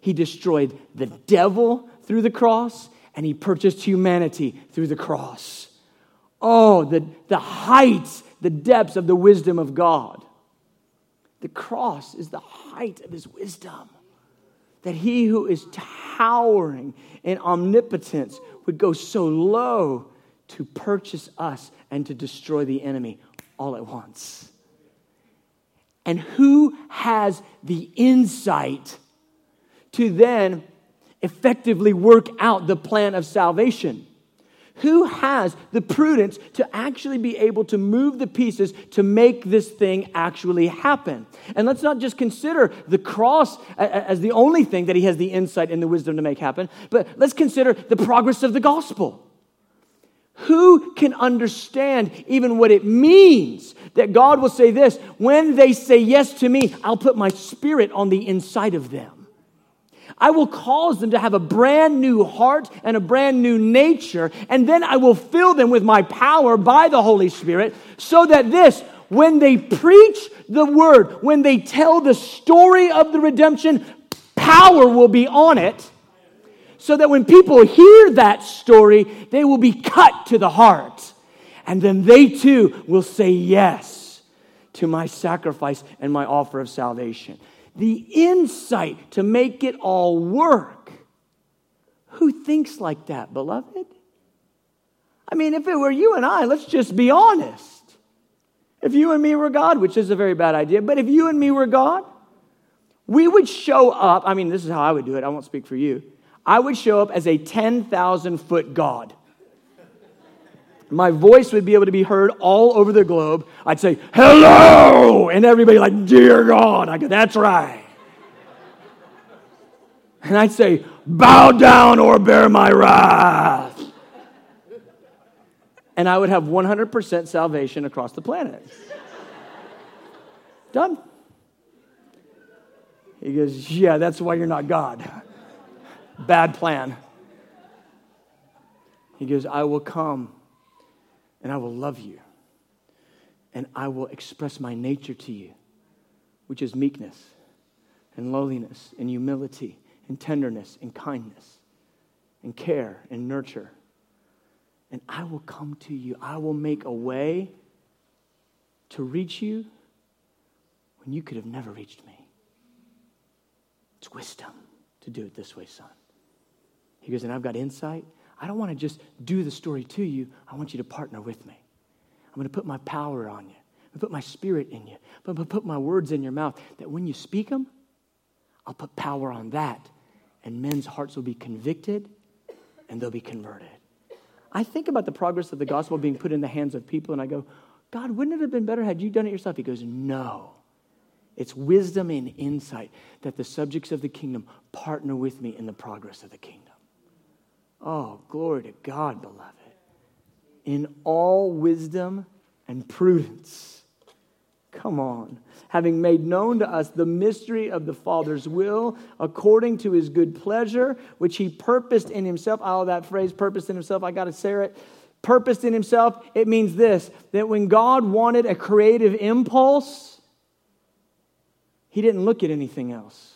He destroyed the devil through the cross, and he purchased humanity through the cross. Oh, the, the heights, the depths of the wisdom of God. The cross is the height of his wisdom. That he who is towering in omnipotence would go so low to purchase us and to destroy the enemy all at once. And who has the insight to then effectively work out the plan of salvation? Who has the prudence to actually be able to move the pieces to make this thing actually happen? And let's not just consider the cross as the only thing that he has the insight and the wisdom to make happen, but let's consider the progress of the gospel. Who can understand even what it means that God will say this when they say yes to me, I'll put my spirit on the inside of them? I will cause them to have a brand new heart and a brand new nature, and then I will fill them with my power by the Holy Spirit so that this, when they preach the word, when they tell the story of the redemption, power will be on it. So that when people hear that story, they will be cut to the heart. And then they too will say yes to my sacrifice and my offer of salvation the insight to make it all work. Who thinks like that, beloved? I mean, if it were you and I, let's just be honest. If you and me were God, which is a very bad idea, but if you and me were God, we would show up. I mean, this is how I would do it. I won't speak for you. I would show up as a 10,000 foot God. My voice would be able to be heard all over the globe. I'd say, hello! And everybody like, dear God. I go, that's right. And I'd say, bow down or bear my wrath. And I would have 100% salvation across the planet. Done. He goes, yeah, that's why you're not God. Bad plan. He goes, I will come and I will love you. And I will express my nature to you, which is meekness and lowliness and humility and tenderness and kindness and care and nurture. And I will come to you. I will make a way to reach you when you could have never reached me. It's wisdom to do it this way, son. He goes, and I've got insight I don't want to just do the story to you. I want you to partner with me. I'm going to put my power on you. I'm going to put my spirit in you. I'm going to put my words in your mouth that when you speak them, I'll put power on that. And men's hearts will be convicted and they'll be converted. I think about the progress of the gospel being put in the hands of people, and I go, God, wouldn't it have been better had you done it yourself? He goes, No. It's wisdom and insight that the subjects of the kingdom partner with me in the progress of the kingdom. Oh, glory to God, beloved. In all wisdom and prudence. Come on. Having made known to us the mystery of the Father's will according to his good pleasure, which he purposed in himself. Oh, that phrase, purposed in himself, I got to say it. Purposed in himself, it means this that when God wanted a creative impulse, he didn't look at anything else,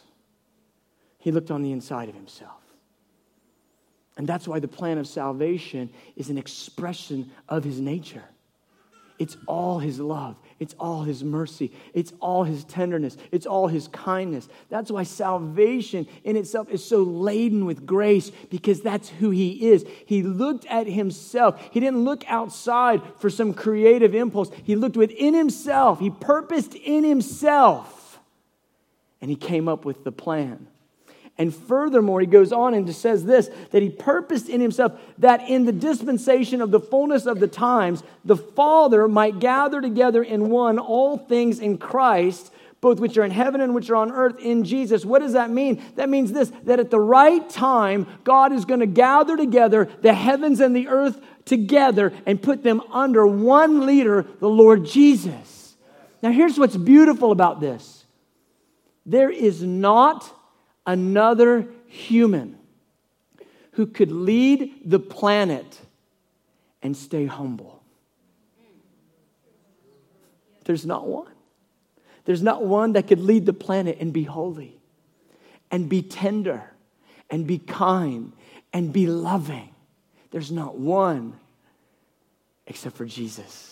he looked on the inside of himself. And that's why the plan of salvation is an expression of his nature. It's all his love. It's all his mercy. It's all his tenderness. It's all his kindness. That's why salvation in itself is so laden with grace because that's who he is. He looked at himself. He didn't look outside for some creative impulse. He looked within himself. He purposed in himself and he came up with the plan. And furthermore, he goes on and says this that he purposed in himself that in the dispensation of the fullness of the times, the Father might gather together in one all things in Christ, both which are in heaven and which are on earth in Jesus. What does that mean? That means this that at the right time, God is going to gather together the heavens and the earth together and put them under one leader, the Lord Jesus. Now, here's what's beautiful about this there is not another human who could lead the planet and stay humble. There's not one. There's not one that could lead the planet and be holy and be tender and be kind and be loving. There's not one except for Jesus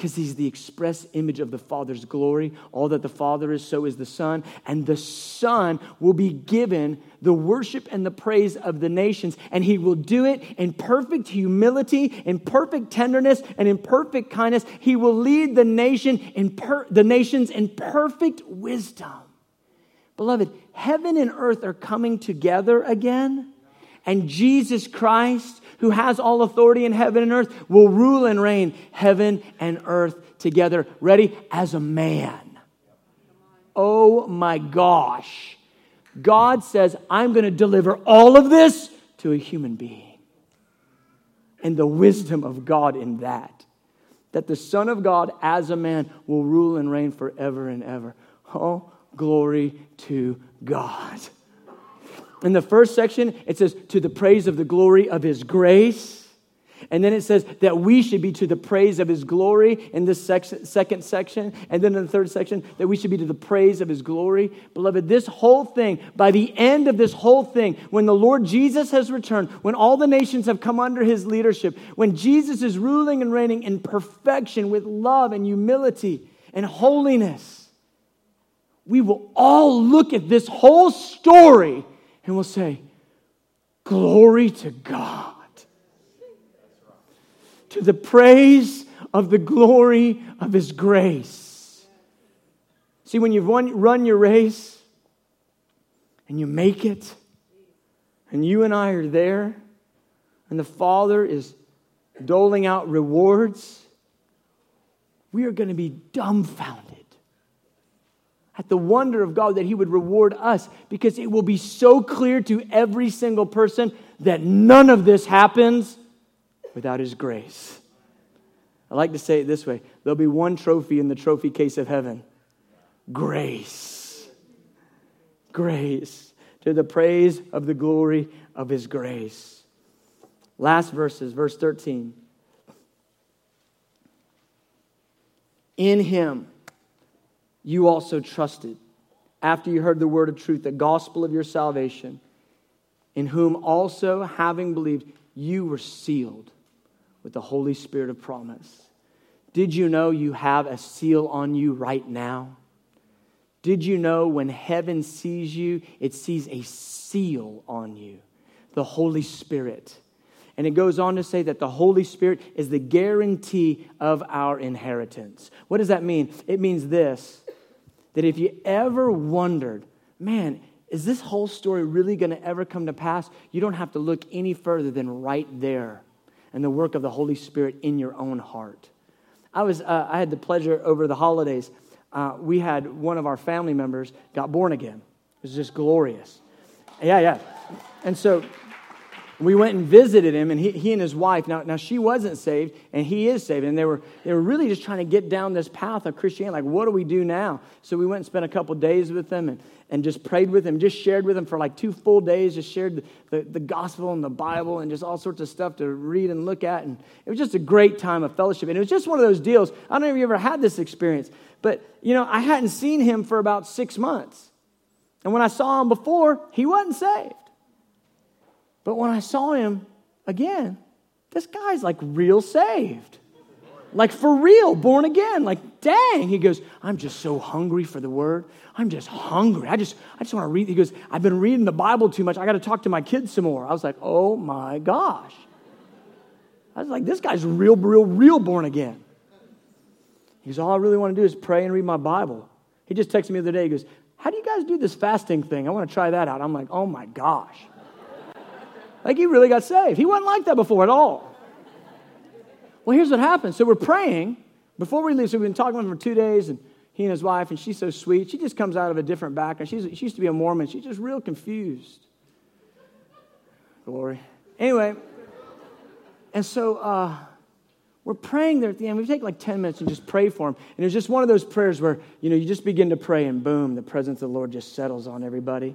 because he's the express image of the Father's glory. All that the Father is, so is the Son. And the Son will be given the worship and the praise of the nations. And he will do it in perfect humility, in perfect tenderness, and in perfect kindness. He will lead the nation in per- the nations in perfect wisdom. Beloved, heaven and earth are coming together again. And Jesus Christ who has all authority in heaven and earth, will rule and reign heaven and earth together. Ready? As a man. Oh my gosh. God says, I'm going to deliver all of this to a human being. And the wisdom of God in that, that the Son of God as a man will rule and reign forever and ever. Oh, glory to God. In the first section, it says, to the praise of the glory of his grace. And then it says that we should be to the praise of his glory in this second section. And then in the third section, that we should be to the praise of his glory. Beloved, this whole thing, by the end of this whole thing, when the Lord Jesus has returned, when all the nations have come under his leadership, when Jesus is ruling and reigning in perfection with love and humility and holiness, we will all look at this whole story and we'll say, Glory to God. To the praise of the glory of His grace. See, when you've run your race and you make it, and you and I are there, and the Father is doling out rewards, we are going to be dumbfounded at the wonder of God that He would reward us because it will be so clear to every single person that none of this happens without His grace. I like to say it this way there'll be one trophy in the trophy case of heaven grace. Grace. To the praise of the glory of His grace. Last verses, verse 13. In Him you also trusted after you heard the word of truth, the gospel of your salvation, in whom also, having believed, you were sealed with the Holy Spirit of promise. Did you know you have a seal on you right now? Did you know when heaven sees you, it sees a seal on you, the Holy Spirit? And it goes on to say that the Holy Spirit is the guarantee of our inheritance. What does that mean? It means this that if you ever wondered, man, is this whole story really going to ever come to pass? You don't have to look any further than right there and the work of the Holy Spirit in your own heart. I, was, uh, I had the pleasure over the holidays, uh, we had one of our family members got born again. It was just glorious. Yeah, yeah. And so we went and visited him, and he, he and his wife, now, now she wasn't saved, and he is saved. And they were, they were really just trying to get down this path of Christianity. Like, what do we do now? So we went and spent a couple days with them and, and just prayed with him, just shared with him for like two full days, just shared the, the, the gospel and the Bible and just all sorts of stuff to read and look at. And it was just a great time of fellowship. And it was just one of those deals. I don't know if you ever had this experience, but, you know, I hadn't seen him for about six months. And when I saw him before, he wasn't saved. But when I saw him again, this guy's like real saved. Like for real, born again. Like, dang. He goes, I'm just so hungry for the word. I'm just hungry. I just, I just want to read. He goes, I've been reading the Bible too much. I got to talk to my kids some more. I was like, oh my gosh. I was like, this guy's real, real, real born again. He goes, all I really want to do is pray and read my Bible. He just texted me the other day. He goes, how do you guys do this fasting thing? I want to try that out. I'm like, oh my gosh. Like he really got saved. He wasn't like that before at all. Well, here's what happened. So we're praying before we leave. So we've been talking with him for two days, and he and his wife, and she's so sweet. She just comes out of a different background. She's, she used to be a Mormon. She's just real confused. Glory. Anyway, and so uh, we're praying there at the end. We take like 10 minutes and just pray for him. And it's just one of those prayers where, you know, you just begin to pray, and boom, the presence of the Lord just settles on everybody.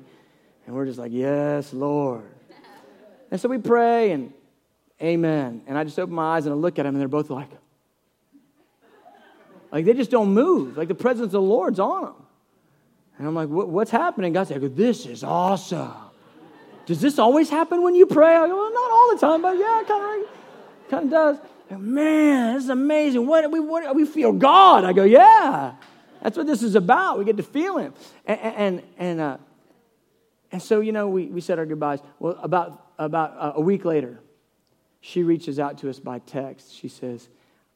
And we're just like, yes, Lord. And so we pray and amen. And I just open my eyes and I look at them and they're both like, like they just don't move. Like the presence of the Lord's on them. And I'm like, what's happening? God said, this is awesome. Does this always happen when you pray? I go, well, not all the time, but yeah, kind of kind of does. Go, Man, this is amazing. What we what we feel God. I go, yeah. That's what this is about. We get to feel Him. And and and, uh, and so you know, we, we said our goodbyes. Well, about about uh, a week later, she reaches out to us by text. She says,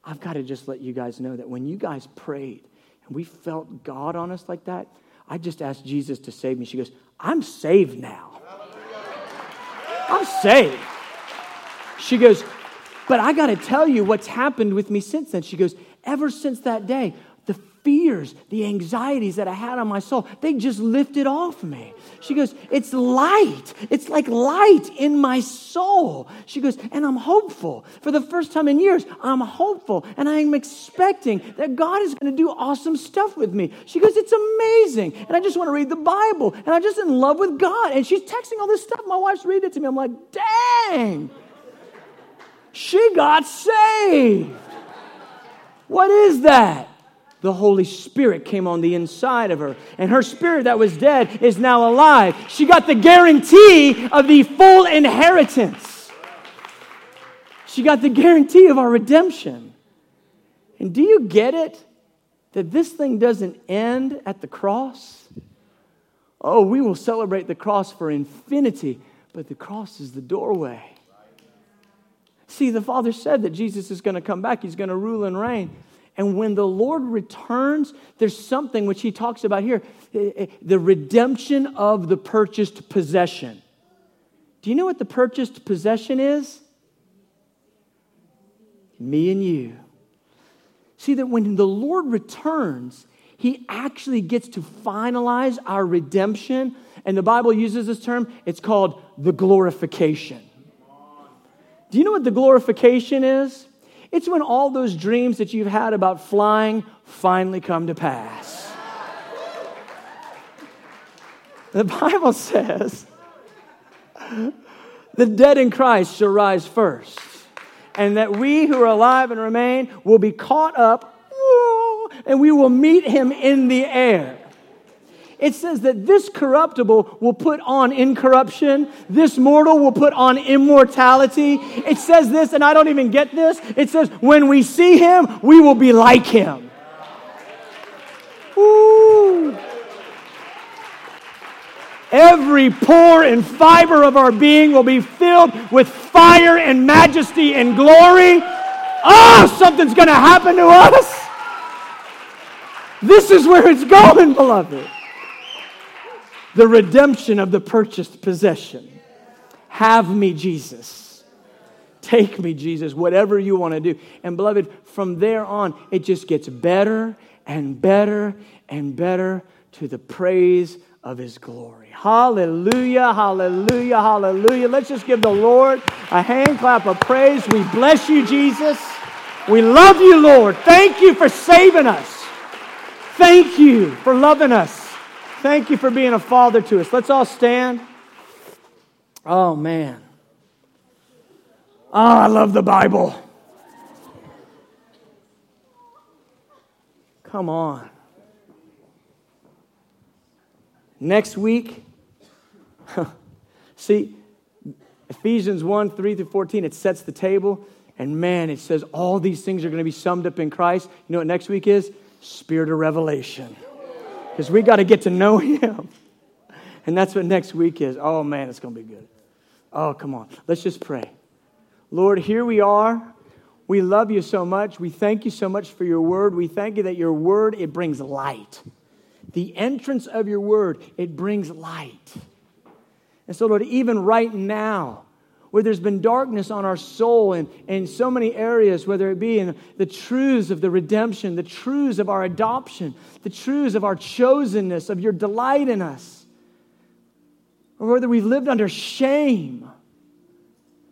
I've got to just let you guys know that when you guys prayed and we felt God on us like that, I just asked Jesus to save me. She goes, I'm saved now. I'm saved. She goes, but I got to tell you what's happened with me since then. She goes, ever since that day, fears, the anxieties that I had on my soul, they just lifted off me. She goes, It's light. It's like light in my soul. She goes, And I'm hopeful. For the first time in years, I'm hopeful and I'm expecting that God is going to do awesome stuff with me. She goes, It's amazing. And I just want to read the Bible. And I'm just in love with God. And she's texting all this stuff. My wife's reading it to me. I'm like, Dang. She got saved. What is that? The Holy Spirit came on the inside of her. And her spirit that was dead is now alive. She got the guarantee of the full inheritance. She got the guarantee of our redemption. And do you get it? That this thing doesn't end at the cross? Oh, we will celebrate the cross for infinity, but the cross is the doorway. See, the Father said that Jesus is going to come back, He's going to rule and reign. And when the Lord returns, there's something which he talks about here eh, eh, the redemption of the purchased possession. Do you know what the purchased possession is? Me and you. See that when the Lord returns, he actually gets to finalize our redemption. And the Bible uses this term, it's called the glorification. Do you know what the glorification is? It's when all those dreams that you've had about flying finally come to pass. The Bible says the dead in Christ shall rise first, and that we who are alive and remain will be caught up and we will meet him in the air it says that this corruptible will put on incorruption, this mortal will put on immortality. It says this, and I don't even get this. It says, when we see him, we will be like him. Ooh. Every pore and fiber of our being will be filled with fire and majesty and glory. Oh, something's going to happen to us. This is where it's going, beloved. The redemption of the purchased possession. Have me, Jesus. Take me, Jesus, whatever you want to do. And beloved, from there on, it just gets better and better and better to the praise of his glory. Hallelujah, hallelujah, hallelujah. Let's just give the Lord a hand clap of praise. We bless you, Jesus. We love you, Lord. Thank you for saving us. Thank you for loving us. Thank you for being a father to us. Let's all stand. Oh, man. Oh, I love the Bible. Come on. Next week, see, Ephesians 1 3 through 14, it sets the table. And man, it says all these things are going to be summed up in Christ. You know what next week is? Spirit of revelation. Because we got to get to know Him. And that's what next week is. Oh man, it's going to be good. Oh, come on. Let's just pray. Lord, here we are. We love you so much. We thank you so much for your word. We thank you that your word, it brings light. The entrance of your word, it brings light. And so, Lord, even right now, where there's been darkness on our soul and in so many areas, whether it be in the truths of the redemption, the truths of our adoption, the truths of our chosenness, of your delight in us, or whether we've lived under shame,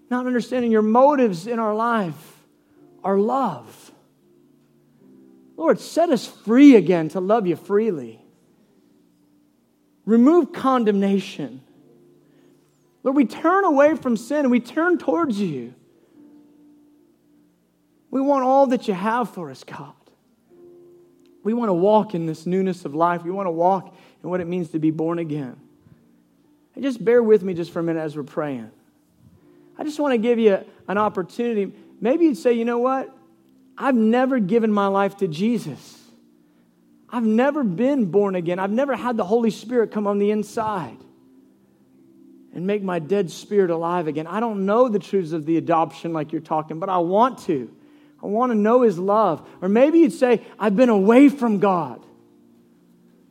not understanding your motives in our life, our love. Lord, set us free again to love you freely. Remove condemnation. Lord, we turn away from sin and we turn towards you. We want all that you have for us, God. We want to walk in this newness of life. We want to walk in what it means to be born again. And just bear with me just for a minute as we're praying. I just want to give you an opportunity. Maybe you'd say, you know what? I've never given my life to Jesus. I've never been born again. I've never had the Holy Spirit come on the inside and make my dead spirit alive again. I don't know the truths of the adoption like you're talking, but I want to. I want to know His love. Or maybe you'd say, I've been away from God.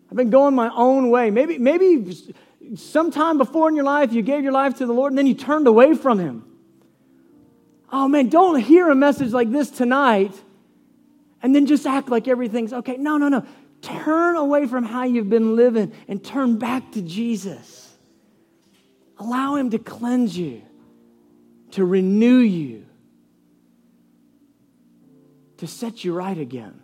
I've been going my own way. Maybe, maybe sometime before in your life you gave your life to the Lord and then you turned away from Him. Oh man, don't hear a message like this tonight and then just act like everything's okay. No, no, no. Turn away from how you've been living and turn back to Jesus. Allow Him to cleanse you, to renew you, to set you right again.